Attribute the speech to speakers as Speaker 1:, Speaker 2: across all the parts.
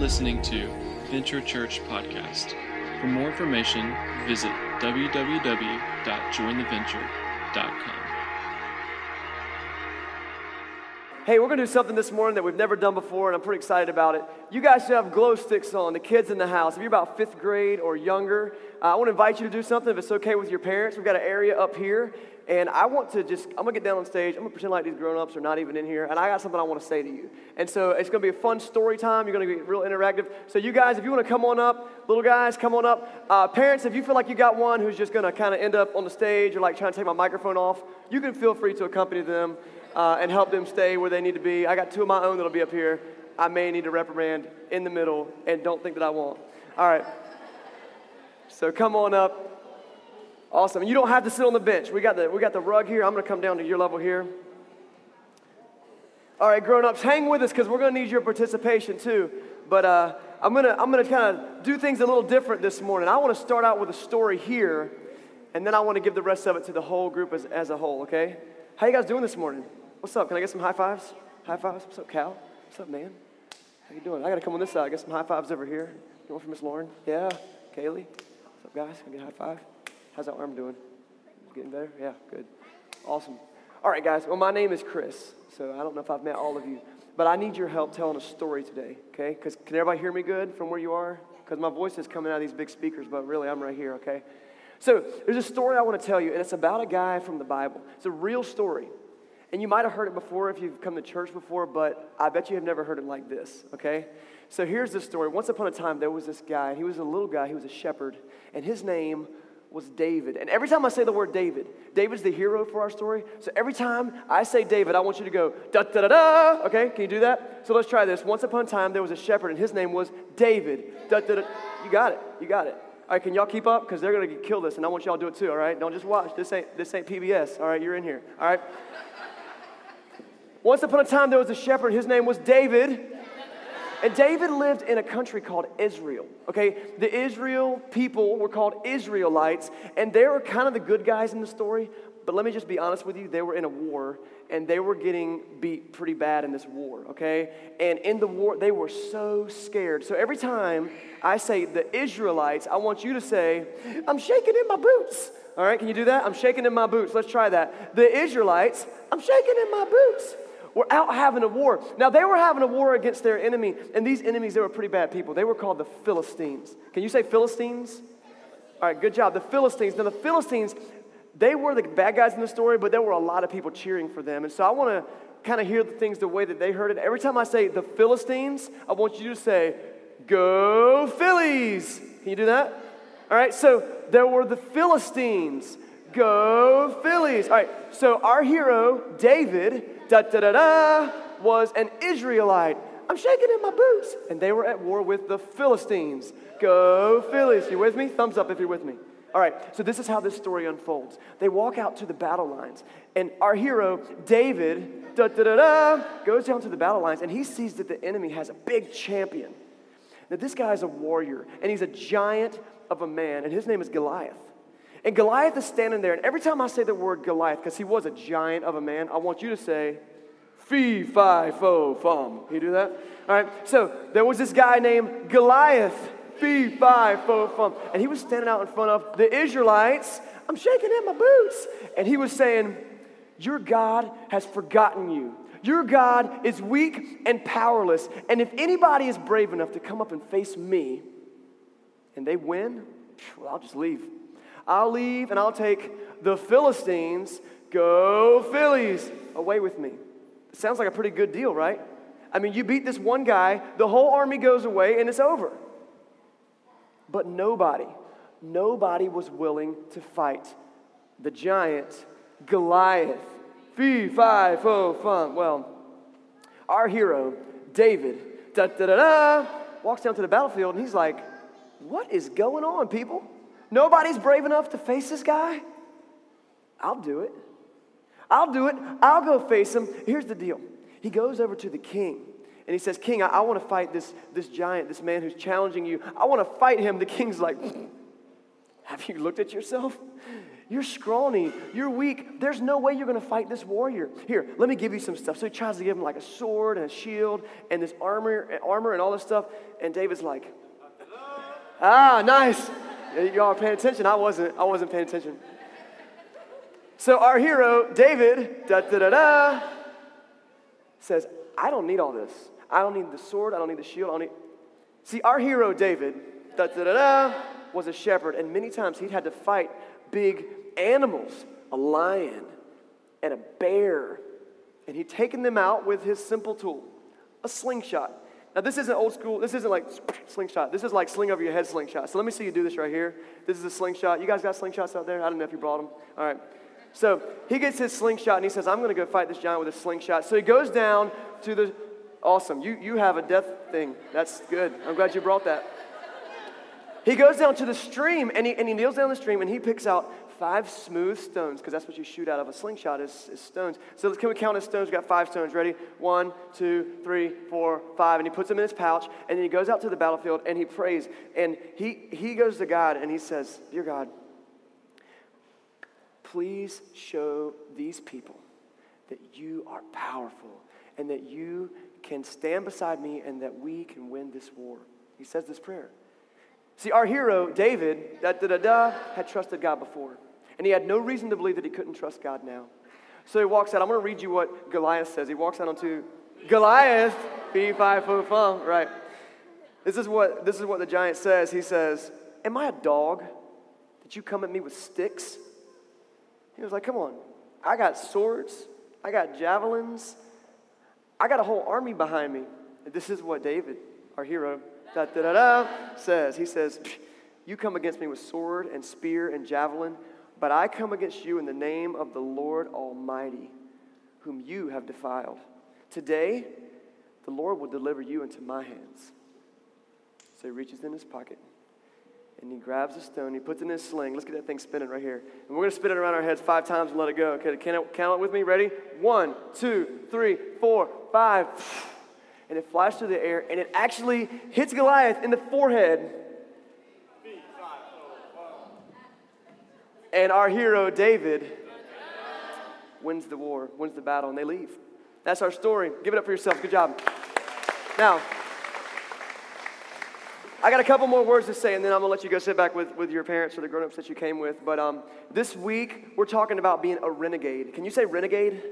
Speaker 1: listening to Venture Church Podcast. For more information, visit www.jointheventure.com.
Speaker 2: Hey, we're going to do something this morning that we've never done before, and I'm pretty excited about it. You guys should have glow sticks on, the kids in the house. If you're about fifth grade or younger, uh, I want to invite you to do something if it's okay with your parents. We've got an area up here, and I want to just, I'm going to get down on stage. I'm going to pretend like these grown ups are not even in here, and I got something I want to say to you. And so it's going to be a fun story time. You're going to be real interactive. So, you guys, if you want to come on up, little guys, come on up. Uh, parents, if you feel like you got one who's just going to kind of end up on the stage or like trying to take my microphone off, you can feel free to accompany them uh, and help them stay where they need to be. I got two of my own that'll be up here. I may need to reprimand in the middle, and don't think that I won't. All right. So come on up. Awesome. You don't have to sit on the bench. We got the, we got the rug here. I'm going to come down to your level here. All right, grown ups, hang with us because we're going to need your participation too. But uh, I'm going to I'm gonna kind of do things a little different this morning. I want to start out with a story here, and then I want to give the rest of it to the whole group as, as a whole, okay? How you guys doing this morning? What's up? Can I get some high fives? High fives? What's up, Cal? What's up, man? How you doing? I got to come on this side. I get some high fives over here. You want from Miss Lauren? Yeah. Kaylee? What's up, guys? Can I get a high five? How's that arm doing? Getting better? Yeah, good. Awesome. All right, guys. Well, my name is Chris, so I don't know if I've met all of you, but I need your help telling a story today, okay? Because can everybody hear me good from where you are? Because my voice is coming out of these big speakers, but really I'm right here, okay? So there's a story I want to tell you, and it's about a guy from the Bible. It's a real story. And you might have heard it before if you've come to church before, but I bet you have never heard it like this, okay? So here's the story. Once upon a time, there was this guy, he was a little guy, he was a shepherd, and his name was David. And every time I say the word David, David's the hero for our story. So every time I say David, I want you to go da da da da. Okay, can you do that? So let's try this. Once upon a time, there was a shepherd, and his name was David. Da da da. You got it. You got it. All right, can y'all keep up? Because they're gonna kill this, and I want y'all to do it too. All right, don't just watch. This ain't this ain't PBS. All right, you're in here. All right. Once upon a time, there was a shepherd. His name was David. And David lived in a country called Israel. Okay, the Israel people were called Israelites, and they were kind of the good guys in the story. But let me just be honest with you, they were in a war, and they were getting beat pretty bad in this war, okay? And in the war, they were so scared. So every time I say the Israelites, I want you to say, I'm shaking in my boots. All right, can you do that? I'm shaking in my boots. Let's try that. The Israelites, I'm shaking in my boots were out having a war. Now, they were having a war against their enemy, and these enemies, they were pretty bad people. They were called the Philistines. Can you say Philistines? All right, good job. The Philistines. Now, the Philistines, they were the bad guys in the story, but there were a lot of people cheering for them. And so I want to kind of hear the things the way that they heard it. Every time I say the Philistines, I want you to say, Go Phillies. Can you do that? All right, so there were the Philistines. Go Phillies. All right, so our hero, David, da da da da, was an Israelite. I'm shaking in my boots. And they were at war with the Philistines. Go Phillies. You with me? Thumbs up if you're with me. All right, so this is how this story unfolds. They walk out to the battle lines, and our hero, David, da, da, da, goes down to the battle lines, and he sees that the enemy has a big champion. Now, this guy is a warrior, and he's a giant of a man, and his name is Goliath. And Goliath is standing there, and every time I say the word Goliath, because he was a giant of a man, I want you to say, fee, fi, fo, fum. You do that? All right, so there was this guy named Goliath, fee, fi, fo, fum. And he was standing out in front of the Israelites. I'm shaking in my boots. And he was saying, Your God has forgotten you. Your God is weak and powerless. And if anybody is brave enough to come up and face me and they win, well, I'll just leave. I'll leave and I'll take the Philistines, go Phillies, away with me. Sounds like a pretty good deal, right? I mean, you beat this one guy, the whole army goes away, and it's over. But nobody, nobody was willing to fight the giant Goliath. Fee, fi, fo, fun. Well, our hero, David, da da da da, walks down to the battlefield and he's like, What is going on, people? Nobody's brave enough to face this guy? I'll do it. I'll do it. I'll go face him. Here's the deal he goes over to the king and he says, King, I, I want to fight this, this giant, this man who's challenging you. I want to fight him. The king's like, Have you looked at yourself? You're scrawny. You're weak. There's no way you're going to fight this warrior. Here, let me give you some stuff. So he tries to give him like a sword and a shield and this armor, armor and all this stuff. And David's like, ah, nice. Y'all are paying attention. I wasn't. I wasn't paying attention. So our hero, David, da da da da, says, I don't need all this. I don't need the sword. I don't need the shield. I don't need. See, our hero, David, da da da da, was a shepherd, and many times he'd had to fight big animals, a lion and a bear, and he'd taken them out with his simple tool, a slingshot. Now, this isn't old school. This isn't like slingshot. This is like sling over your head slingshot. So let me see you do this right here. This is a slingshot. You guys got slingshots out there? I don't know if you brought them. All right. So he gets his slingshot and he says, I'm going to go fight this giant with a slingshot. So he goes down to the. Awesome. You, you have a death thing. That's good. I'm glad you brought that. He goes down to the stream and he, and he kneels down the stream and he picks out five smooth stones because that's what you shoot out of a slingshot is, is stones. So can we count his stones? We got five stones. Ready? One, two, three, four, five. And he puts them in his pouch and then he goes out to the battlefield and he prays. And he, he goes to God and he says, Dear God, please show these people that you are powerful and that you can stand beside me and that we can win this war. He says this prayer. See, our hero, David, da da da da, had trusted God before. And he had no reason to believe that he couldn't trust God now. So he walks out. I'm going to read you what Goliath says. He walks out onto Goliath, fee, fi, fo, fum, right. This is, what, this is what the giant says. He says, Am I a dog that you come at me with sticks? He was like, Come on. I got swords, I got javelins, I got a whole army behind me. And this is what David, our hero, da, da, da, da, says. He says, You come against me with sword and spear and javelin, but I come against you in the name of the Lord Almighty, whom you have defiled. Today, the Lord will deliver you into my hands. So he reaches in his pocket and he grabs a stone, he puts it in his sling. Let's get that thing spinning right here. And we're going to spin it around our heads five times and let it go. Okay, count, count it with me. Ready? One, two, three, four, five. And it flies through the air and it actually hits Goliath in the forehead. And our hero, David, wins the war, wins the battle, and they leave. That's our story. Give it up for yourself. Good job. Now, I got a couple more words to say, and then I'm to let you go sit back with, with your parents or the grown ups that you came with. But um, this week, we're talking about being a renegade. Can you say renegade?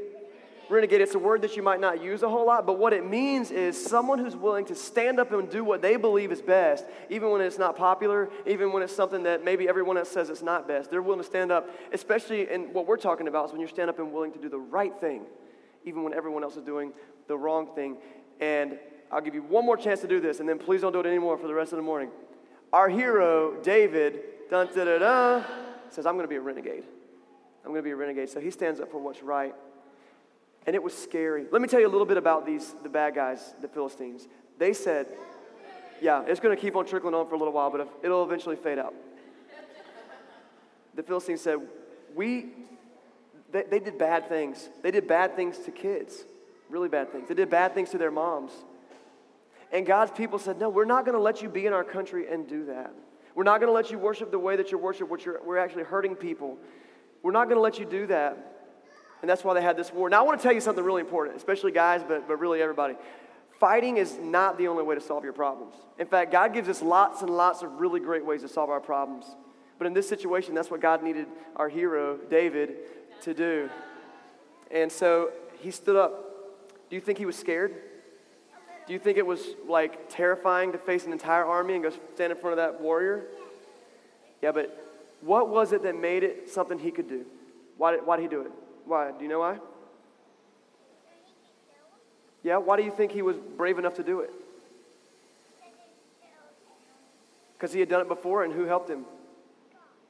Speaker 2: Renegade, it's a word that you might not use a whole lot, but what it means is someone who's willing to stand up and do what they believe is best, even when it's not popular, even when it's something that maybe everyone else says it's not best. They're willing to stand up, especially in what we're talking about is when you stand up and willing to do the right thing, even when everyone else is doing the wrong thing. And I'll give you one more chance to do this, and then please don't do it anymore for the rest of the morning. Our hero, David, dun da da da, says, I'm going to be a renegade. I'm going to be a renegade. So he stands up for what's right. And it was scary. Let me tell you a little bit about these, the bad guys, the Philistines. They said, yeah, it's going to keep on trickling on for a little while, but it'll eventually fade out. The Philistines said, we, they, they did bad things. They did bad things to kids, really bad things. They did bad things to their moms. And God's people said, No, we're not going to let you be in our country and do that. We're not going to let you worship the way that you worship, which we're actually hurting people. We're not going to let you do that. And that's why they had this war. Now, I want to tell you something really important, especially guys, but, but really everybody. Fighting is not the only way to solve your problems. In fact, God gives us lots and lots of really great ways to solve our problems. But in this situation, that's what God needed our hero, David, to do. And so he stood up. Do you think he was scared? Do you think it was like terrifying to face an entire army and go stand in front of that warrior? Yeah, but what was it that made it something he could do? Why did, why did he do it? Why? Do you know why? Yeah, why do you think he was brave enough to do it? Because he had done it before, and who helped him?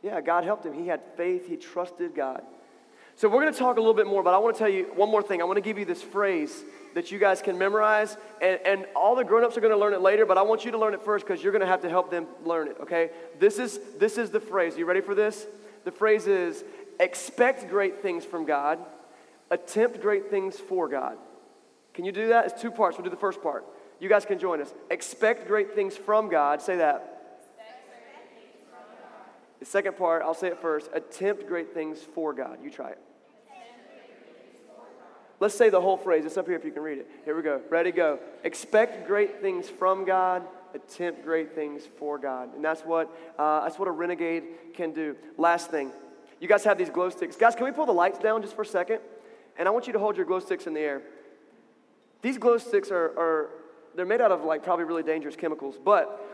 Speaker 2: Yeah, God helped him. He had faith, he trusted God. So we're going to talk a little bit more, but I want to tell you one more thing. I want to give you this phrase that you guys can memorize, and, and all the grown-ups are going to learn it later, but I want you to learn it first because you're going to have to help them learn it, okay? This is, this is the phrase. You ready for this? The phrase is, expect great things from God, attempt great things for God. Can you do that? It's two parts. We'll do the first part. You guys can join us. Expect great things from God. Say that. The second part, I'll say it first attempt great things for God. You try it. Let's say the whole phrase. It's up here if you can read it. Here we go. Ready, go. Expect great things from God. Attempt great things for God. And that's what, uh, that's what a renegade can do. Last thing. You guys have these glow sticks. Guys, can we pull the lights down just for a second? And I want you to hold your glow sticks in the air. These glow sticks are, are they're made out of like probably really dangerous chemicals, but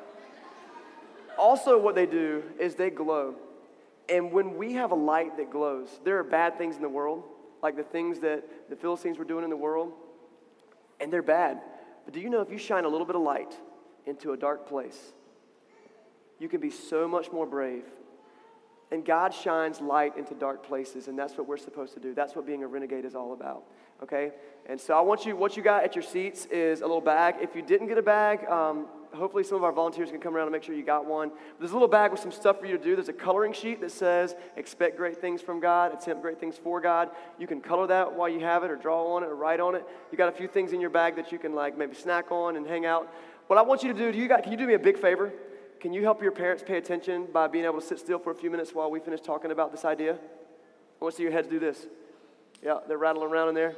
Speaker 2: also what they do is they glow. And when we have a light that glows, there are bad things in the world like the things that the Philistines were doing in the world, and they're bad. But do you know if you shine a little bit of light into a dark place, you can be so much more brave. And God shines light into dark places, and that's what we're supposed to do. That's what being a renegade is all about. Okay? And so I want you, what you got at your seats is a little bag. If you didn't get a bag, um, hopefully some of our volunteers can come around and make sure you got one. There's a little bag with some stuff for you to do. There's a coloring sheet that says, expect great things from God, attempt great things for God. You can color that while you have it or draw on it or write on it. You got a few things in your bag that you can like maybe snack on and hang out. What I want you to do, do you got, can you do me a big favor? Can you help your parents pay attention by being able to sit still for a few minutes while we finish talking about this idea? I want to see your heads do this. Yeah, they're rattling around in there.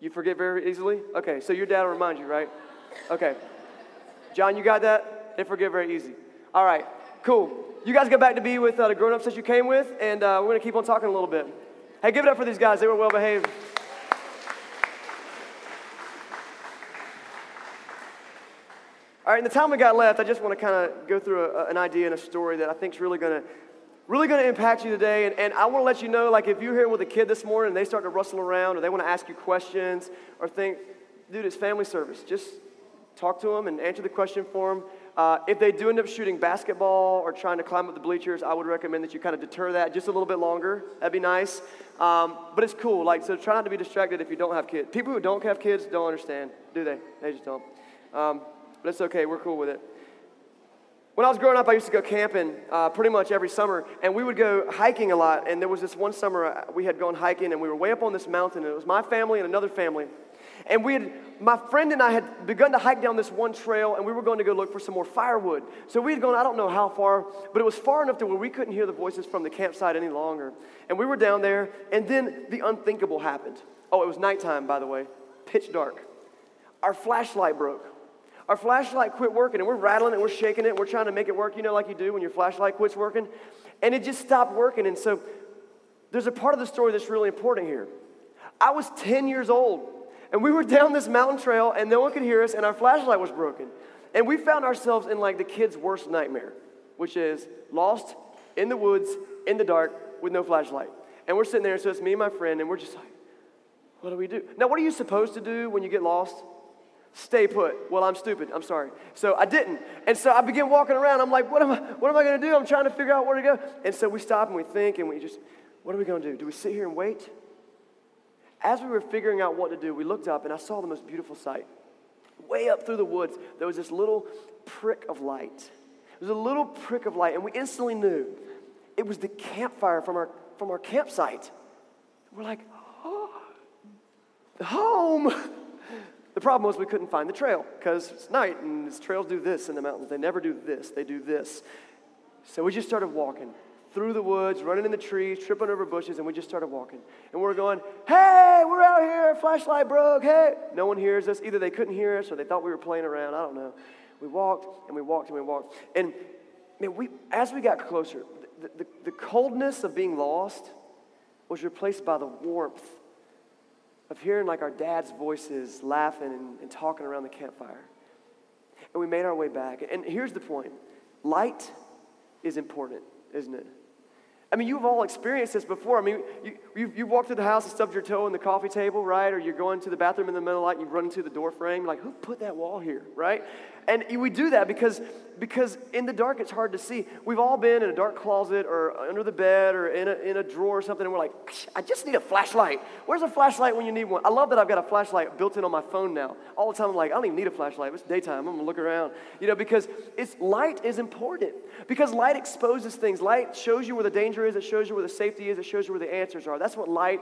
Speaker 2: You forget very easily? Okay, so your dad will remind you, right? Okay. John, you got that? They forget very easy. All right, cool. You guys get back to be with uh, the grown ups that you came with, and uh, we're going to keep on talking a little bit. Hey, give it up for these guys. They were well behaved. All right, in the time we got left, I just want to kind of go through a, an idea and a story that I think is really going to really going to impact you today. And, and I want to let you know, like, if you're here with a kid this morning and they start to rustle around or they want to ask you questions or think, dude, it's family service. Just talk to them and answer the question for them. Uh, if they do end up shooting basketball or trying to climb up the bleachers, I would recommend that you kind of deter that just a little bit longer. That'd be nice. Um, but it's cool. Like, so try not to be distracted if you don't have kids. People who don't have kids don't understand, do they? They just don't. Um, but it's okay. We're cool with it. When I was growing up, I used to go camping uh, pretty much every summer, and we would go hiking a lot. And there was this one summer uh, we had gone hiking, and we were way up on this mountain, and it was my family and another family. And we had, my friend and I had begun to hike down this one trail, and we were going to go look for some more firewood. So we had gone, I don't know how far, but it was far enough to where we couldn't hear the voices from the campsite any longer. And we were down there, and then the unthinkable happened. Oh, it was nighttime, by the way, pitch dark. Our flashlight broke. Our flashlight quit working, and we're rattling it, we're shaking it, we're trying to make it work, you know, like you do when your flashlight quits working. And it just stopped working. And so there's a part of the story that's really important here. I was 10 years old and we were down this mountain trail, and no one could hear us, and our flashlight was broken. And we found ourselves in like the kid's worst nightmare, which is lost in the woods, in the dark, with no flashlight. And we're sitting there, so it's me and my friend, and we're just like, what do we do? Now, what are you supposed to do when you get lost? Stay put. Well, I'm stupid. I'm sorry. So I didn't. And so I began walking around. I'm like, what am I, what am I going to do? I'm trying to figure out where to go. And so we stop and we think and we just, what are we going to do? Do we sit here and wait? As we were figuring out what to do, we looked up and I saw the most beautiful sight. Way up through the woods, there was this little prick of light. It was a little prick of light, and we instantly knew it was the campfire from our, from our campsite. We're like, oh, home. The problem was we couldn't find the trail because it's night and these trails do this in the mountains. They never do this, they do this. So we just started walking through the woods, running in the trees, tripping over bushes, and we just started walking. And we're going, hey, we're out here, flashlight broke, hey. No one hears us. Either they couldn't hear us or they thought we were playing around. I don't know. We walked and we walked and we walked. And man, we, as we got closer, the, the, the coldness of being lost was replaced by the warmth of hearing like our dad's voices laughing and, and talking around the campfire. And we made our way back. And here's the point light is important, isn't it? I mean, you've all experienced this before. I mean, you, you, you walk through the house and stubbed your toe in the coffee table, right? Or you're going to the bathroom in the middle of the night and you run into the door frame. Like, who put that wall here, right? And we do that because, because in the dark it's hard to see. We've all been in a dark closet or under the bed or in a, in a drawer or something, and we're like, I just need a flashlight. Where's a flashlight when you need one? I love that I've got a flashlight built in on my phone now. All the time I'm like, I don't even need a flashlight. It's daytime. I'm gonna look around. You know, because it's light is important. Because light exposes things. Light shows you where the danger is, it shows you where the safety is, it shows you where the answers are. That's what light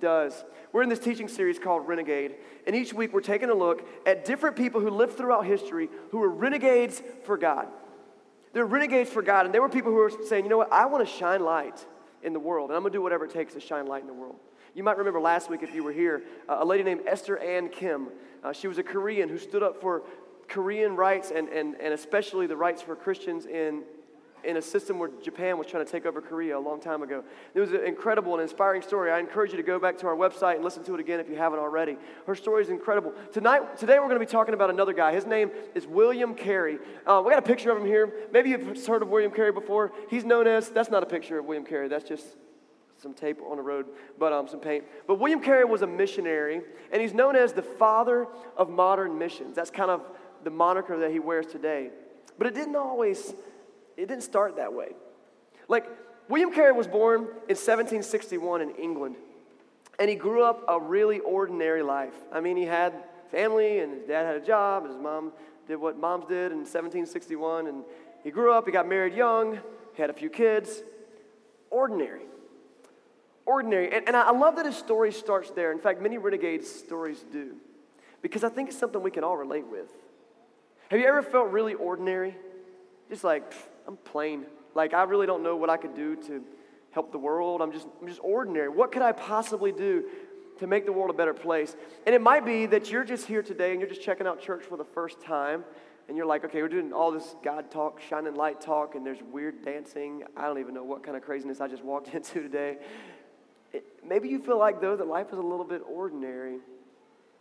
Speaker 2: does. We're in this teaching series called Renegade, and each week we're taking a look at different people who lived throughout history who were renegades for God. They're renegades for God, and there were people who were saying, you know what, I want to shine light in the world, and I'm going to do whatever it takes to shine light in the world. You might remember last week, if you were here, uh, a lady named Esther Ahn Kim. Uh, she was a Korean who stood up for Korean rights and, and, and especially the rights for Christians in, in a system where Japan was trying to take over Korea a long time ago. It was an incredible and inspiring story. I encourage you to go back to our website and listen to it again if you haven't already. Her story is incredible. Tonight, today we're going to be talking about another guy. His name is William Carey. Uh, we got a picture of him here. Maybe you've heard of William Carey before. He's known as, that's not a picture of William Carey, that's just some tape on the road, but um, some paint. But William Carey was a missionary, and he's known as the father of modern missions. That's kind of the moniker that he wears today. But it didn't always, it didn't start that way. Like, William Carey was born in 1761 in England, and he grew up a really ordinary life. I mean, he had family, and his dad had a job, and his mom did what moms did in 1761, and he grew up, he got married young, he had a few kids. Ordinary ordinary. And, and I love that his story starts there. In fact, many renegade stories do, because I think it's something we can all relate with. Have you ever felt really ordinary? Just like, I'm plain. Like, I really don't know what I could do to help the world. I'm just, I'm just ordinary. What could I possibly do to make the world a better place? And it might be that you're just here today and you're just checking out church for the first time. And you're like, okay, we're doing all this God talk, shining light talk, and there's weird dancing. I don't even know what kind of craziness I just walked into today maybe you feel like, though, that life is a little bit ordinary.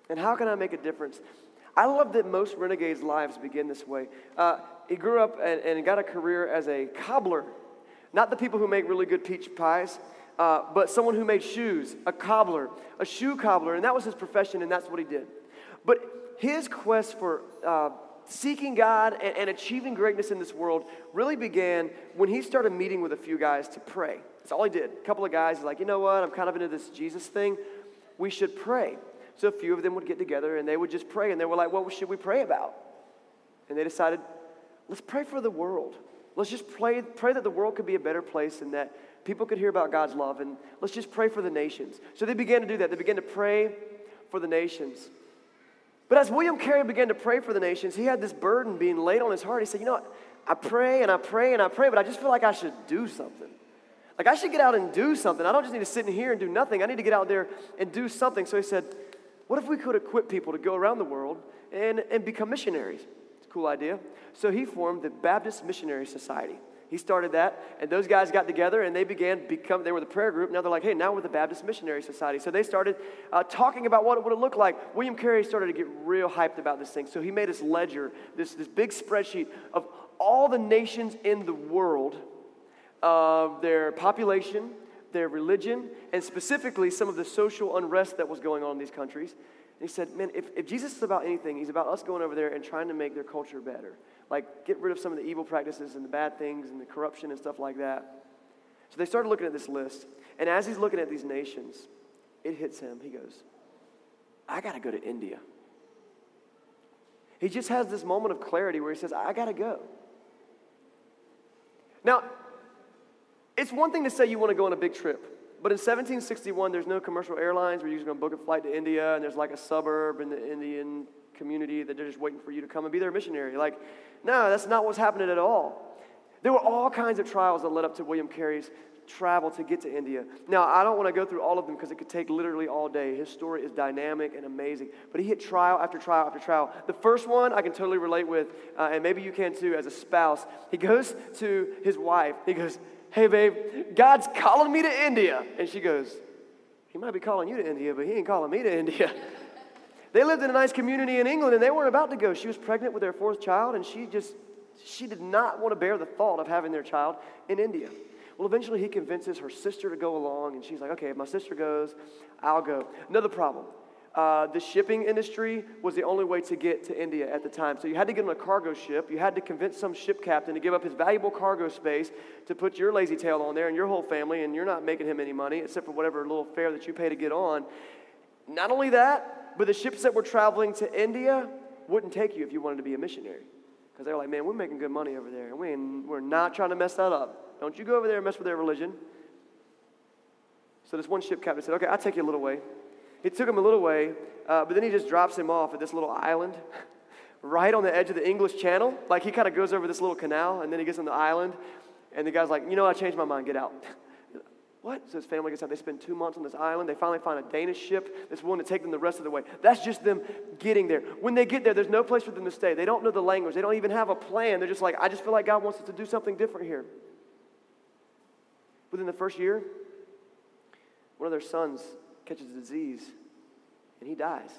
Speaker 2: And how can I make a difference? I love that most renegades' lives begin this way. Uh, he grew up and, and, got a career as a cobbler. Not the people who make really good peach pies, uh, but someone who made shoes, a cobbler, a shoe cobbler. And that was his profession, and that's what he did. But his quest for uh, seeking God and, and achieving greatness in this world really began when he started meeting with a few guys to pray. That's all he did. A couple of guys, he's like, you know what, I'm kind of into this Jesus thing. We should pray. So a few of them would get together and they would just pray. And they were like, what should we pray about? And they decided, let's pray for the world. Let's just pray, pray that the world could be a better place and that people could hear about God's love. And let's just pray for the nations. So they began to do that. They began to pray for the nations. But as William Carey began to pray for the nations, he had this burden being laid on his heart. He said, You know? I pray and I pray and I pray, but I just feel like I should do something. Like I should get out and do something. I don't just need to sit in here and do nothing. I need to get out there and do something. So he said, What if we could equip people to go around the world and, and become missionaries? Cool idea. So he formed the Baptist Missionary Society. He started that, and those guys got together and they began become. They were the prayer group. Now they're like, hey, now we're the Baptist Missionary Society. So they started uh, talking about what it would looked like. William Carey started to get real hyped about this thing. So he made this ledger, this this big spreadsheet of all the nations in the world, of their population, their religion, and specifically some of the social unrest that was going on in these countries. And he said, man, if, if Jesus is about anything, he's about us going over there and trying to make their culture better. Like, get rid of some of the evil practices and the bad things and the corruption and stuff like that. So they started looking at this list. And as he's looking at these nations, it hits him. He goes, I got to go to India. He just has this moment of clarity where he says, I got to go. Now, it's one thing to say you want to go on a big trip, but in 1761, there's no commercial airlines where you're just going to book a flight to India, and there's like a suburb in the Indian community that they're just waiting for you to come and be their missionary. Like, no, that's not what's happening at all. There were all kinds of trials that led up to William Carey's travel to get to India. Now, I don't want to go through all of them because it could take literally all day. His story is dynamic and amazing. But he hit trial after trial after trial. The first one I can totally relate with, uh, and maybe you can too as a spouse. He goes to his wife. He goes, Hey, babe, God's calling me to India. And she goes, He might be calling you to India, but He ain't calling me to India. They lived in a nice community in England and they weren't about to go. She was pregnant with their fourth child and she just, she did not want to bear the thought of having their child in India. Well, eventually he convinces her sister to go along and she's like, okay, if my sister goes, I'll go. Another problem. Uh, the shipping industry was the only way to get to India at the time. So you had to get on a cargo ship. You had to convince some ship captain to give up his valuable cargo space to put your lazy tail on there and your whole family, and you're not making him any money except for whatever little fare that you pay to get on. Not only that, but the ships that were traveling to India wouldn't take you if you wanted to be a missionary. Because they were like, man, we're making good money over there, and we we're not trying to mess that up. Don't you go over there and mess with their religion. So this one ship captain said, okay, I'll take you a little way. He took him a little way, uh, but then he just drops him off at this little island right on the edge of the English Channel. Like he kind of goes over this little canal and then he gets on the island. And the guy's like, you know, I changed my mind, get out. what? So his family gets out. They spend two months on this island. They finally find a Danish ship that's willing to take them the rest of the way. That's just them getting there. When they get there, there's no place for them to stay. They don't know the language. They don't even have a plan. They're just like, I just feel like God wants us to do something different here. Within the first year, one of their sons catches a disease and he dies.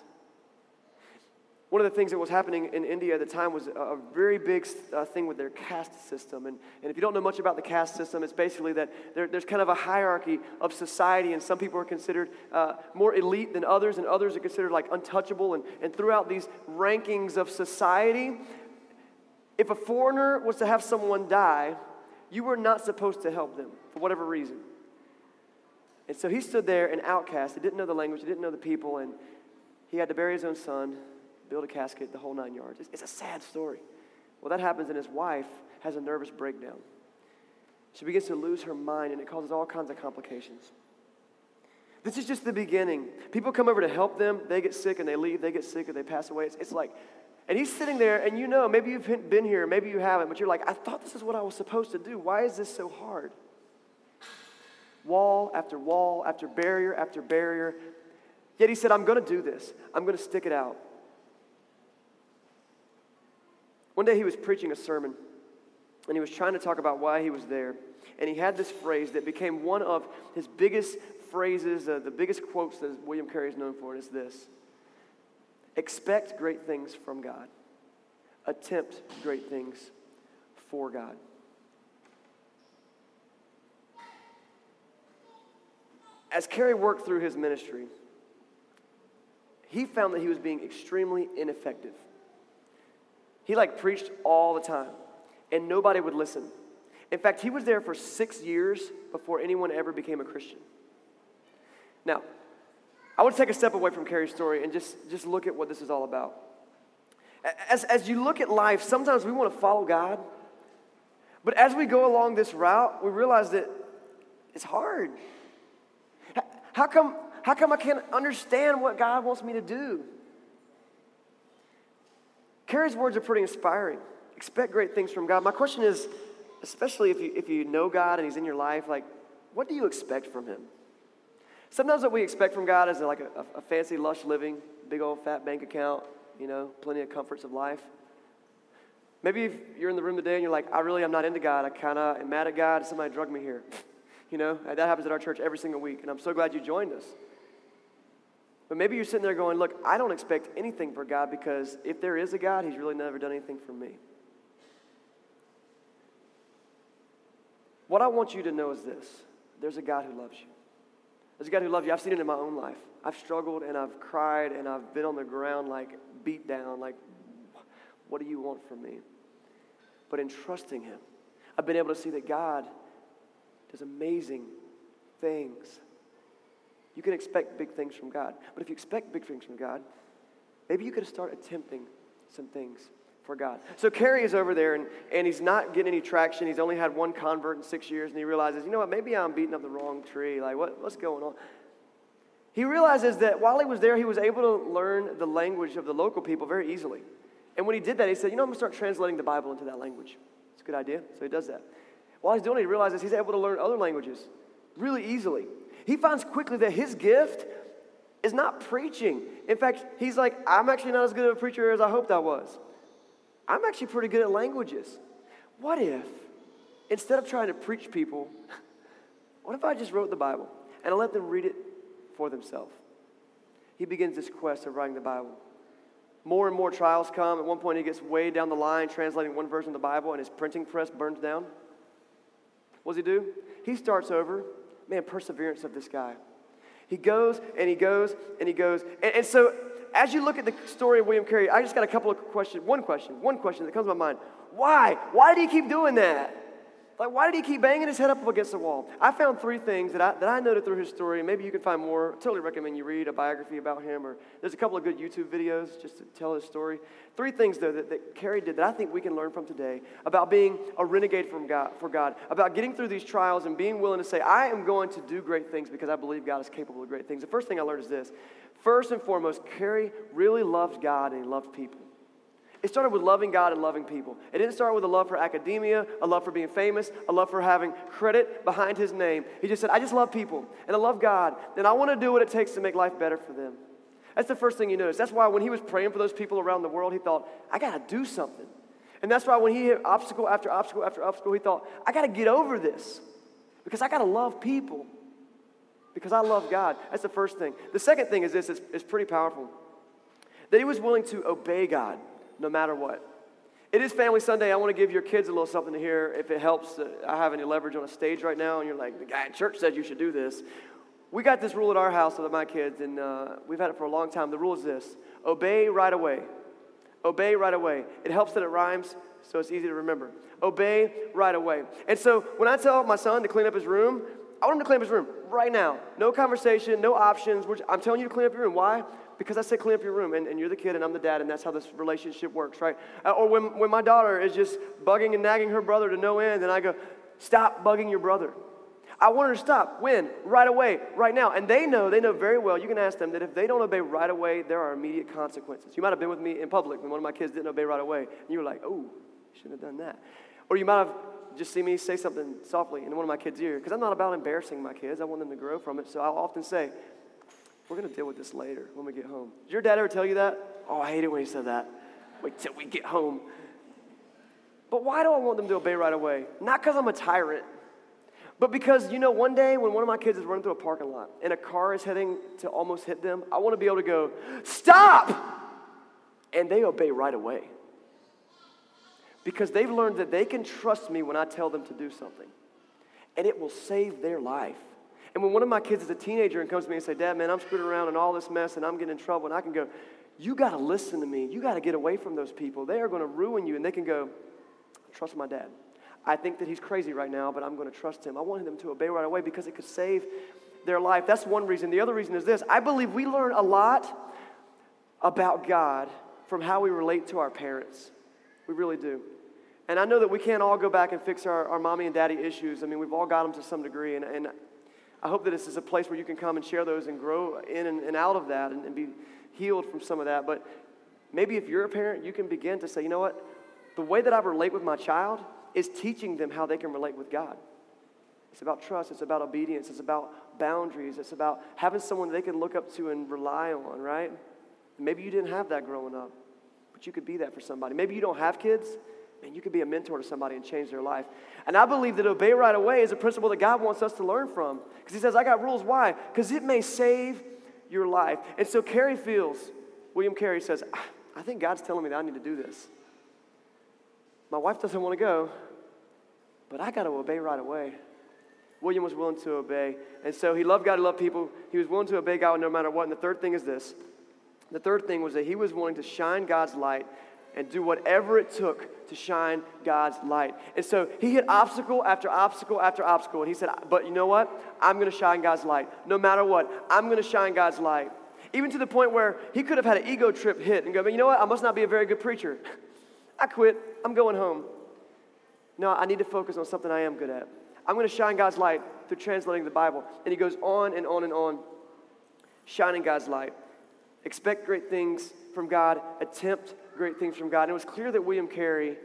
Speaker 2: One of the things that was happening in India at the time was a very big uh, thing with their caste system. And, and if you don't know much about the caste system, it's basically that there, there's kind of a hierarchy of society, and some people are considered uh, more elite than others, and others are considered like untouchable. And, and throughout these rankings of society, if a foreigner was to have someone die, you were not supposed to help them for whatever reason. And so he stood there, an outcast. He didn't know the language, he didn't know the people, and he had to bury his own son build a casket, the whole nine yards. It's, it's a sad story. Well, that happens, and his wife has a nervous breakdown. She begins to lose her mind, and it causes all kinds of complications. This is just the beginning. People come over to help them, they get sick, and they leave, they get sick, or they pass away. It's, it's like, and he's sitting there, and you know, maybe you've been here, maybe you haven't, but you're like, I thought this is what I was supposed to do. Why is this so hard? Wall after wall, after barrier after barrier. Yet he said, I'm going to do this. I'm going to stick it out. One day he was preaching a sermon and he was trying to talk about why he was there. And he had this phrase that became one of his biggest phrases, uh, the biggest quotes that William Carey is known for, and it's this Expect great things from God, attempt great things for God. As Carey worked through his ministry, he found that he was being extremely ineffective. He like preached all the time, and nobody would listen. In fact, he was there for six years before anyone ever became a Christian. Now, I want to take a step away from Carey's story and just, just look at what this is all about. As, as you look at life, sometimes we want to follow God, but as we go along this route, we realize that it's hard. How come, how come I can't understand what God wants me to do? Carey's words are pretty inspiring. Expect great things from God. My question is, especially if you, if you know God and He's in your life, like, what do you expect from Him? Sometimes what we expect from God is like a, a fancy, lush living, big old fat bank account, you know, plenty of comforts of life. Maybe if you're in the room today and you're like, I really am not into God. I kind of am mad at God. Somebody drugged me here. you know, that happens at our church every single week. And I'm so glad you joined us. But maybe you're sitting there going, Look, I don't expect anything for God because if there is a God, He's really never done anything for me. What I want you to know is this there's a God who loves you. There's a God who loves you. I've seen it in my own life. I've struggled and I've cried and I've been on the ground like beat down, like, what do you want from me? But in trusting Him, I've been able to see that God does amazing things you can expect big things from God. But if you expect big things from God, maybe you could start attempting some things for God. So Carey is over there and, and he's not getting any traction. He's only had one convert in six years and he realizes, you know what, maybe I'm beating up the wrong tree. Like, what, what's going on? He realizes that while he was there, he was able to learn the language of the local people very easily. And when he did that, he said, you know, I'm going to start translating the Bible into that language. It's a good idea. So he does that. While he's doing it, he realizes he's able to learn other languages really easily he finds quickly that his gift is not preaching. In fact, he's like, I'm actually not as good of a preacher as I hoped I was. I'm actually pretty good at languages. What if, instead of trying to preach people, what if I just wrote the Bible and I let them read it for themselves? He begins this quest of writing the Bible. More and more trials come. At one point, he gets way down the line translating one version of the Bible, and his printing press burns down. What does he do? He starts over man, perseverance of this guy. He goes and he goes and he goes. And, and, so, as you look at the story of William Carey, I just got a couple of questions. One question, one question that comes to my mind. Why? Why did he keep doing that? Like, why did he keep banging his head up against the wall? I found three things that I, that I noted through his story. Maybe you can find more. I totally recommend you read a biography about him, or there's a couple of good YouTube videos just to tell his story. Three things, though, that, that Carey did that I think we can learn from today about being a renegade from God, for God, about getting through these trials and being willing to say, I am going to do great things because I believe God is capable of great things. The first thing I learned is this. First and foremost, Carey really loved God and he loved people. It started with loving God and loving people. It didn't start with a love for academia, a love for being famous, a love for having credit behind his name. He just said, I just love people and I love God and I want to do what it takes to make life better for them. That's the first thing you notice. That's why when he was praying for those people around the world, he thought, I got to do something. And that's why when he hit obstacle after obstacle after obstacle, he thought, I got to get over this because I got to love people because I love God. That's the first thing. The second thing is this it's, it's pretty powerful that he was willing to obey God no matter what. It is Family Sunday. I want to give your kids a little something to hear if it helps. I have any leverage on a stage right now, and you're like, the guy at church said you should do this. We got this rule at our house with my kids, and uh, we've had it for a long time. The rule is this obey right away. Obey right away. It helps that it rhymes, so it's easy to remember. Obey right away. And so when I tell my son to clean up his room, I want him to clean up his room right now. No conversation, no options. I'm telling you to clean up your room. Why? Because I said clean up your room, and, and you're the kid and I'm the dad, and that's how this relationship works, right? Uh, or when, when my daughter is just bugging and nagging her brother to no end, and I go, stop bugging your brother. I want her to stop. When? Right away, right now. And they know, they know very well, you can ask them that if they don't obey right away, there are immediate consequences. You might have been with me in public when one of my kids didn't obey right away, and you were like, oh, shouldn't have done that. Or you might have just see me say something softly in one of my kids' ear, because I'm not about embarrassing my kids. I want them to grow from it. So I'll often say, we're going to deal with this later when we get home. Did your dad ever tell you that? Oh, I hate it when he said that. Wait till we get home. But why do I want them to obey right away? Not because I'm a tyrant, but because, you know, one day when one of my kids is running through a parking lot and a car is heading to almost hit them, I want to be able to go, stop! And they obey right away because they've learned that they can trust me when I tell them to do something, and it will save their life. And when one of my kids is a teenager and comes to me and say, "Dad, man, I'm screwed around in all this mess, and I'm getting in trouble," and I can go, "You got to listen to me. You got to get away from those people. They are going to ruin you." And they can go, "Trust my dad." I think that he's crazy right now, but I'm going to trust him. I want them to obey right away because it could save their life. That's one reason. The other reason is this I believe we learn a lot about God from how we relate to our parents. We really do. And I know that we can't all go back and fix our, our mommy and daddy issues. I mean, we've all got them to some degree. And, and I hope that this is a place where you can come and share those and grow in and, and out of that and, and be healed from some of that. But maybe if you're a parent, you can begin to say, you know what? The way that I relate with my child is teaching them how they can relate with God. It's about trust, it's about obedience, it's about boundaries, it's about having someone they can look up to and rely on, right? Maybe you didn't have that growing up, but you could be that for somebody. Maybe you don't have kids, man, you could be a mentor to somebody and change their life. And I believe that obey right away is a principle that God wants us to learn from. Because He says, I got rules. Why? Because it may save your life. And so Carey feels, William Carey says, ah, I think God's telling me that I need to do this. My wife doesn't want to go, but I got to obey right away. William was willing to obey. And so he loved God, he loved people. He was willing to obey God no matter what. And the third thing is this the third thing was that he was willing to shine God's light and do whatever it took to shine God's light. And so he hit obstacle after obstacle after obstacle. And he said, But you know what? I'm going to shine God's light. No matter what, I'm going to shine God's light. Even to the point where he could have had an ego trip hit and go, But you know what? I must not be a very good preacher. I quit. I'm going home. No, I need to focus on something I am good at. I'm going to shine God's light through translating the Bible. And he goes on and on and on, shining God's light. Expect great things from God, attempt great things from God. And it was clear that William Carey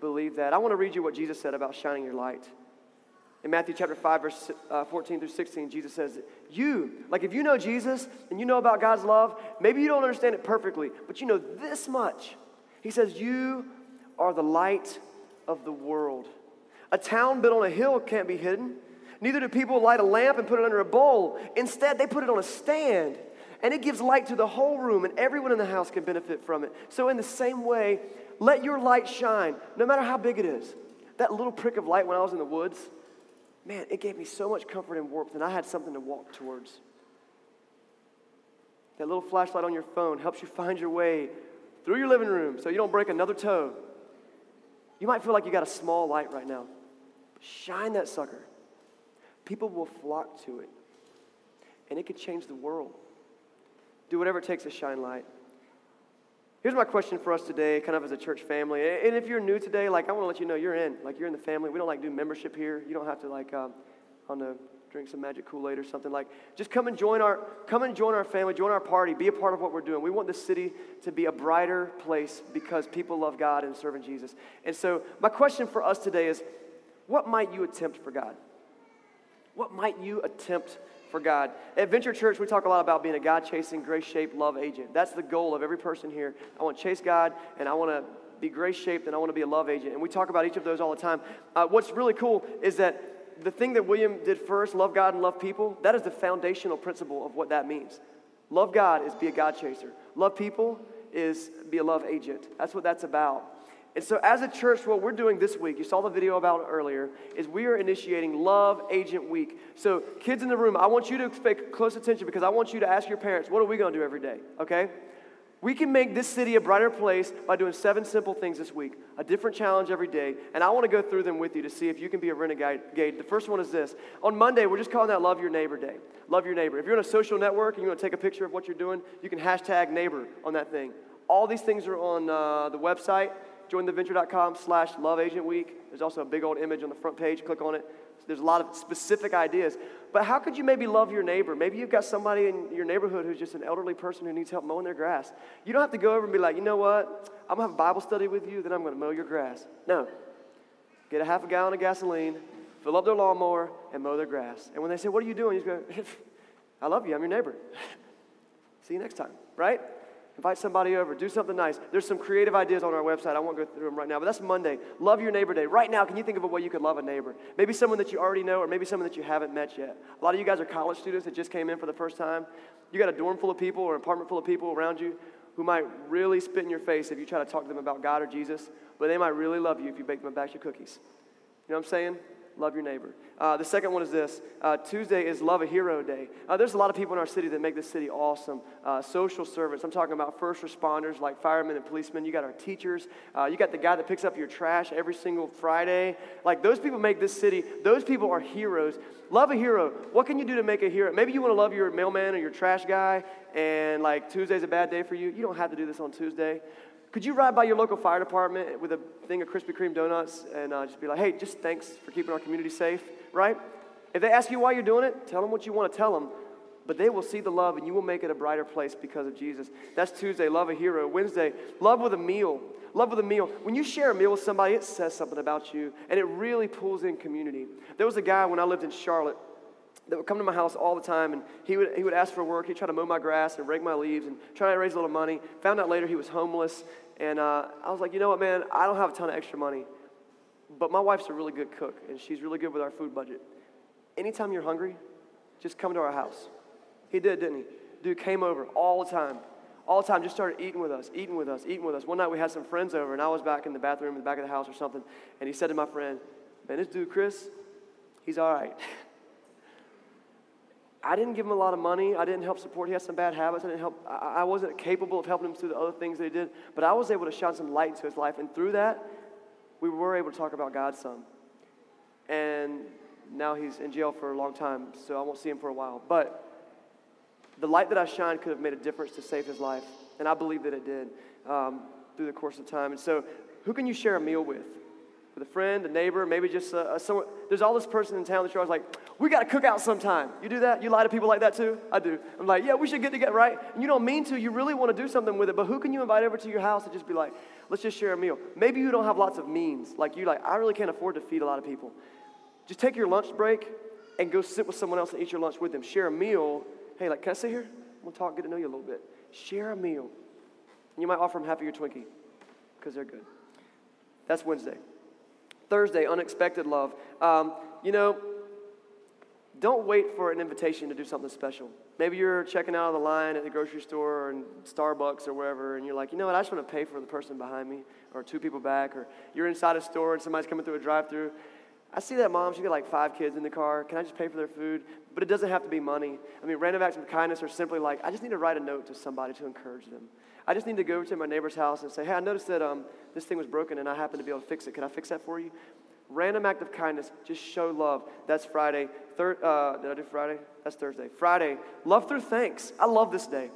Speaker 2: believed that. I want to read you what Jesus said about shining your light. In Matthew chapter 5, verse uh, 14 through 16, Jesus says, You, like if you know Jesus and you know about God's love, maybe you don't understand it perfectly, but you know this much. He says, You are the light of the world. A town built on a hill can't be hidden. Neither do people light a lamp and put it under a bowl. Instead, they put it on a stand and it gives light to the whole room, and everyone in the house can benefit from it. So, in the same way, let your light shine, no matter how big it is. That little prick of light when I was in the woods, man, it gave me so much comfort and warmth, and I had something to walk towards. That little flashlight on your phone helps you find your way through your living room so you don't break another toe. You might feel like you got a small light right now. Shine that sucker. People will flock to it, and it could change the world. Do whatever it takes to shine light. Here's my question for us today, kind of as a church family. And if you're new today, like I want to let you know you're in. Like you're in the family. We don't like do membership here. You don't have to like um, on the drink some magic Kool-Aid or something like just come and join our come and join our family, join our party, be a part of what we're doing. We want this city to be a brighter place because people love God and serving Jesus. And so my question for us today is what might you attempt for God? What might you attempt for God? At Venture Church, we talk a lot about being a God chasing, grace shaped love agent. That's the goal of every person here. I want to chase God and I want to be grace shaped and I want to be a love agent. And we talk about each of those all the time. Uh, what's really cool is that the thing that William did first, love God and love people, that is the foundational principle of what that means. Love God is be a God chaser. Love people is be a love agent. That's what that's about. And so, as a church, what we're doing this week, you saw the video about earlier, is we are initiating Love Agent Week. So, kids in the room, I want you to pay close attention because I want you to ask your parents, what are we going to do every day? Okay? We can make this city a brighter place by doing seven simple things this week, a different challenge every day. And I want to go through them with you to see if you can be a renegade. The first one is this. On Monday, we're just calling that Love Your Neighbor Day. Love your neighbor. If you're on a social network and you want to take a picture of what you're doing, you can hashtag neighbor on that thing. All these things are on uh, the website, jointheventure.com slash love agent week. There's also a big old image on the front page. Click on it. There's a lot of specific ideas. But how could you maybe love your neighbor? Maybe you've got somebody in your neighborhood who's just an elderly person who needs help mowing their grass. You don't have to go over and be like, you know what? I'm going to have a Bible study with you, then I'm going to mow your grass. No. Get a half a gallon of gasoline, fill up their lawnmower, and mow their grass. And when they say, What are you doing? You just go, I love you. I'm your neighbor. See you next time, right? Invite somebody over. Do something nice. There's some creative ideas on our website. I won't go through them right now, but that's Monday. Love your neighbor day. Right now, can you think of a way you could love a neighbor? Maybe someone that you already know, or maybe someone that you haven't met yet. A lot of you guys are college students that just came in for the first time. You got a dorm full of people or an apartment full of people around you who might really spit in your face if you try to talk to them about God or Jesus, but they might really love you if you bake them a batch of cookies. You know what I'm saying? Love your neighbor. Uh, the second one is this uh, Tuesday is Love a Hero Day. Uh, there's a lot of people in our city that make this city awesome. Uh, social servants, I'm talking about first responders like firemen and policemen. You got our teachers. Uh, you got the guy that picks up your trash every single Friday. Like, those people make this city, those people are heroes. Love a hero. What can you do to make a hero? Maybe you want to love your mailman or your trash guy, and like Tuesday's a bad day for you. You don't have to do this on Tuesday. Could you ride by your local fire department with a thing of Krispy Kreme donuts and uh, just be like, hey, just thanks for keeping our community safe, right? If they ask you why you're doing it, tell them what you want to tell them. But they will see the love and you will make it a brighter place because of Jesus. That's Tuesday, love a hero. Wednesday, love with a meal. Love with a meal. When you share a meal with somebody, it says something about you and it really pulls in community. There was a guy when I lived in Charlotte that would come to my house all the time and he would, he would ask for work. He'd try to mow my grass and rake my leaves and try to raise a little money. Found out later he was homeless. And uh, I was like, you know what, man, I don't have a ton of extra money, but my wife's a really good cook and she's really good with our food budget. Anytime you're hungry, just come to our house. He did, didn't he? Dude came over all the time. All the time, just started eating with us, eating with us, eating with us. One night we had some friends over, and I was back in the bathroom in the back of the house or something, and he said to my friend, Man, this dude, Chris, he's all right. I didn't give him a lot of money. I didn't help support. He had some bad habits. I didn't help. I wasn't capable of helping him through the other things that he did. But I was able to shine some light into his life. And through that, we were able to talk about God some. And now he's in jail for a long time, so I won't see him for a while. But the light that I shined could have made a difference to save his life. And I believe that it did um, through the course of time. And so, who can you share a meal with? With a friend, a neighbor, maybe just uh, someone. There's all this person in town that you're always like, we got to cook out sometime. You do that? You lie to people like that too? I do. I'm like, yeah, we should get together, right? And you don't mean to. You really want to do something with it, but who can you invite over to your house and just be like, let's just share a meal? Maybe you don't have lots of means. Like you, like I really can't afford to feed a lot of people. Just take your lunch break and go sit with someone else and eat your lunch with them. Share a meal. Hey, like, can I sit here? I'm gonna talk, get to know you a little bit. Share a meal. And you might offer them half of your Twinkie because they're good. That's Wednesday. Thursday, unexpected love. Um, you know, don't wait for an invitation to do something special. Maybe you're checking out of the line at the grocery store or in Starbucks or wherever, and you're like, you know what, I just want to pay for the person behind me or two people back, or you're inside a store and somebody's coming through a drive through. I see that mom, she's got like five kids in the car. Can I just pay for their food? But it doesn't have to be money. I mean, random acts of kindness are simply like, I just need to write a note to somebody to encourage them. I just need to go over to my neighbor's house and say, hey, I noticed that um, this thing was broken and I happen to be able to fix it. Can I fix that for you? Random act of kindness, just show love. That's Friday. Third, uh, did I do Friday? That's Thursday. Friday, love through thanks. I love this day.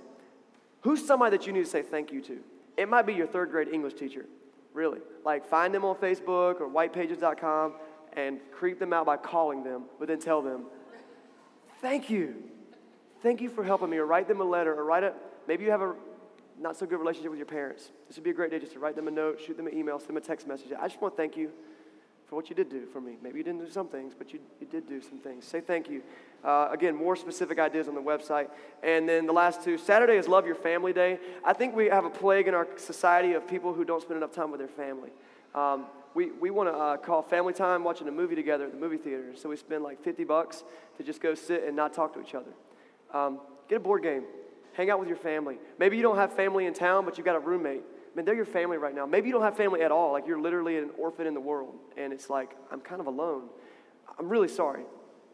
Speaker 2: Who's somebody that you need to say thank you to? It might be your third grade English teacher, really. Like find them on Facebook or whitepages.com and creep them out by calling them, but then tell them, thank you. Thank you for helping me, or write them a letter, or write a, maybe you have a not so good relationship with your parents. This would be a great day just to write them a note, shoot them an email, send them a text message. I just want to thank you for what you did do for me. Maybe you didn't do some things, but you, you did do some things. Say thank you. Uh, again, more specific ideas on the website. And then the last two Saturday is Love Your Family Day. I think we have a plague in our society of people who don't spend enough time with their family. Um, we, we want to uh, call family time watching a movie together at the movie theater. So we spend like 50 bucks to just go sit and not talk to each other. Um, get a board game. Hang out with your family. Maybe you don't have family in town, but you've got a roommate man, they're your family right now. Maybe you don't have family at all. Like you're literally an orphan in the world. And it's like, I'm kind of alone. I'm really sorry.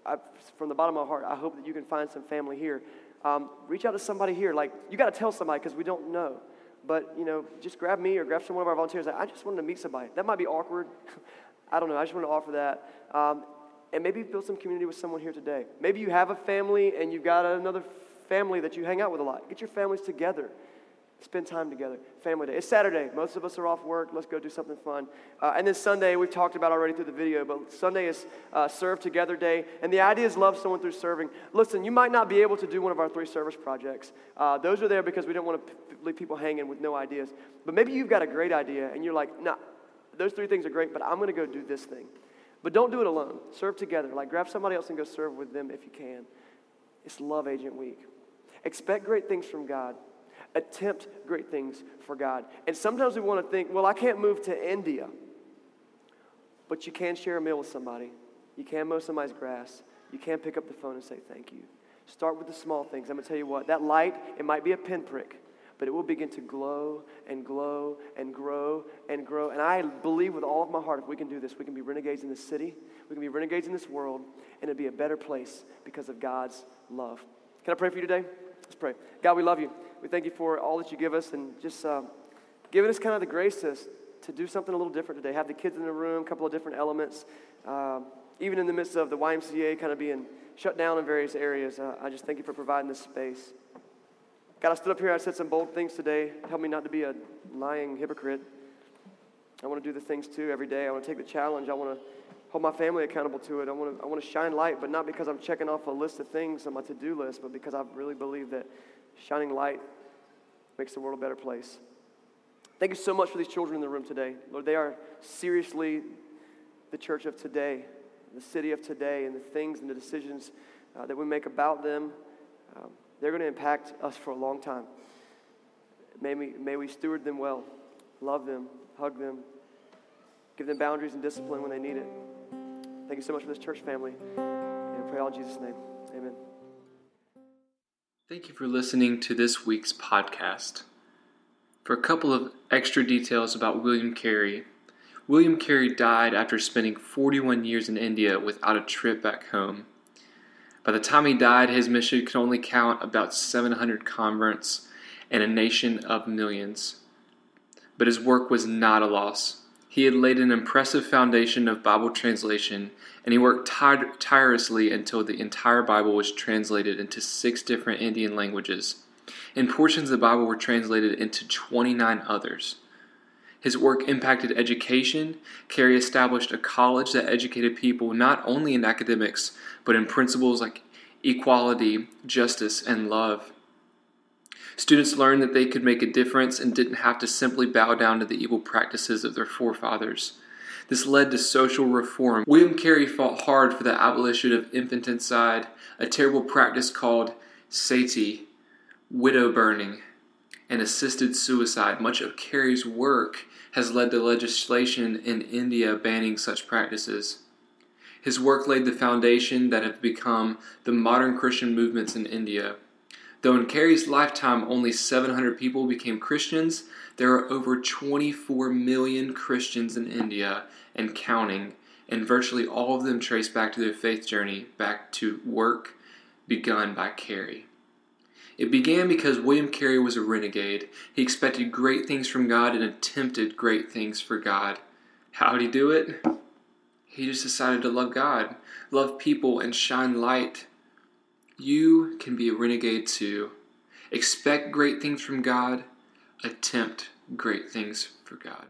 Speaker 2: I, from the bottom of my heart, I hope that you can find some family here. Um, reach out to somebody here. Like, you got to tell somebody because we don't know. But, you know, just grab me or grab some one of our volunteers. I just wanted to meet somebody. That might be awkward. I don't know. I just want to offer that. Um, and maybe build some community with someone here today. Maybe you have a family and you've got another family that you hang out with a lot. Get your families together. Spend time together. Family day. It's Saturday. Most of us are off work. Let's go do something fun. Uh, and then Sunday, we've talked about already through the video, but Sunday is uh, Serve Together Day. And the idea is love someone through serving. Listen, you might not be able to do one of our three service projects. Uh, those are there because we don't want to p- leave people hanging with no ideas. But maybe you've got a great idea and you're like, nah, those three things are great, but I'm going to go do this thing. But don't do it alone. Serve together. Like grab somebody else and go serve with them if you can. It's Love Agent Week. Expect great things from God attempt great things for God. And sometimes we want to think, well, I can't move to India. But you can share a meal with somebody. You can mow somebody's grass. You can pick up the phone and say thank you. Start with the small things. I'm going to tell you what, that light, it might be a pinprick, but it will begin to glow and glow and grow and grow. And I believe with all of my heart, if we can do this, we can be renegades in this city, we can be renegades in this world, and it'll be a better place because of God's love. Can I pray for you today? Let's pray. God, we love you. We thank you for all that you give us and just uh, giving us kind of the grace to, to do something a little different today. Have the kids in the room, a couple of different elements. Uh, even in the midst of the YMCA kind of being shut down in various areas, uh, I just thank you for providing this space. God, I stood up here, I said some bold things today. Help me not to be a lying hypocrite. I want to do the things too every day. I want to take the challenge. I want to hold my family accountable to it. I want to, I want to shine light, but not because I'm checking off a list of things on my to do list, but because I really believe that Shining light makes the world a better place. Thank you so much for these children in the room today. Lord, they are seriously the church of today, the city of today, and the things and the decisions uh, that we make about them. Um, they're going to impact us for a long time. May we, may we steward them well, love them, hug them, give them boundaries and discipline when they need it. Thank you so much for this church family. And I pray all in Jesus' name. Amen.
Speaker 1: Thank you for listening to this week's podcast. For a couple of extra details about William Carey, William Carey died after spending 41 years in India without a trip back home. By the time he died, his mission could only count about 700 converts and a nation of millions. But his work was not a loss. He had laid an impressive foundation of Bible translation, and he worked tire- tirelessly until the entire Bible was translated into six different Indian languages, and portions of the Bible were translated into 29 others. His work impacted education. Carey established a college that educated people not only in academics, but in principles like equality, justice, and love. Students learned that they could make a difference and didn't have to simply bow down to the evil practices of their forefathers. This led to social reform. William Carey fought hard for the abolition of infanticide, a terrible practice called sati, widow burning, and assisted suicide. Much of Carey's work has led to legislation in India banning such practices. His work laid the foundation that have become the modern Christian movements in India. Though in Carey's lifetime only 700 people became Christians, there are over 24 million Christians in India and counting, and virtually all of them trace back to their faith journey, back to work begun by Carey. It began because William Carey was a renegade. He expected great things from God and attempted great things for God. How did he do it? He just decided to love God, love people, and shine light you can be a renegade too. Expect great things from God, attempt great things for God.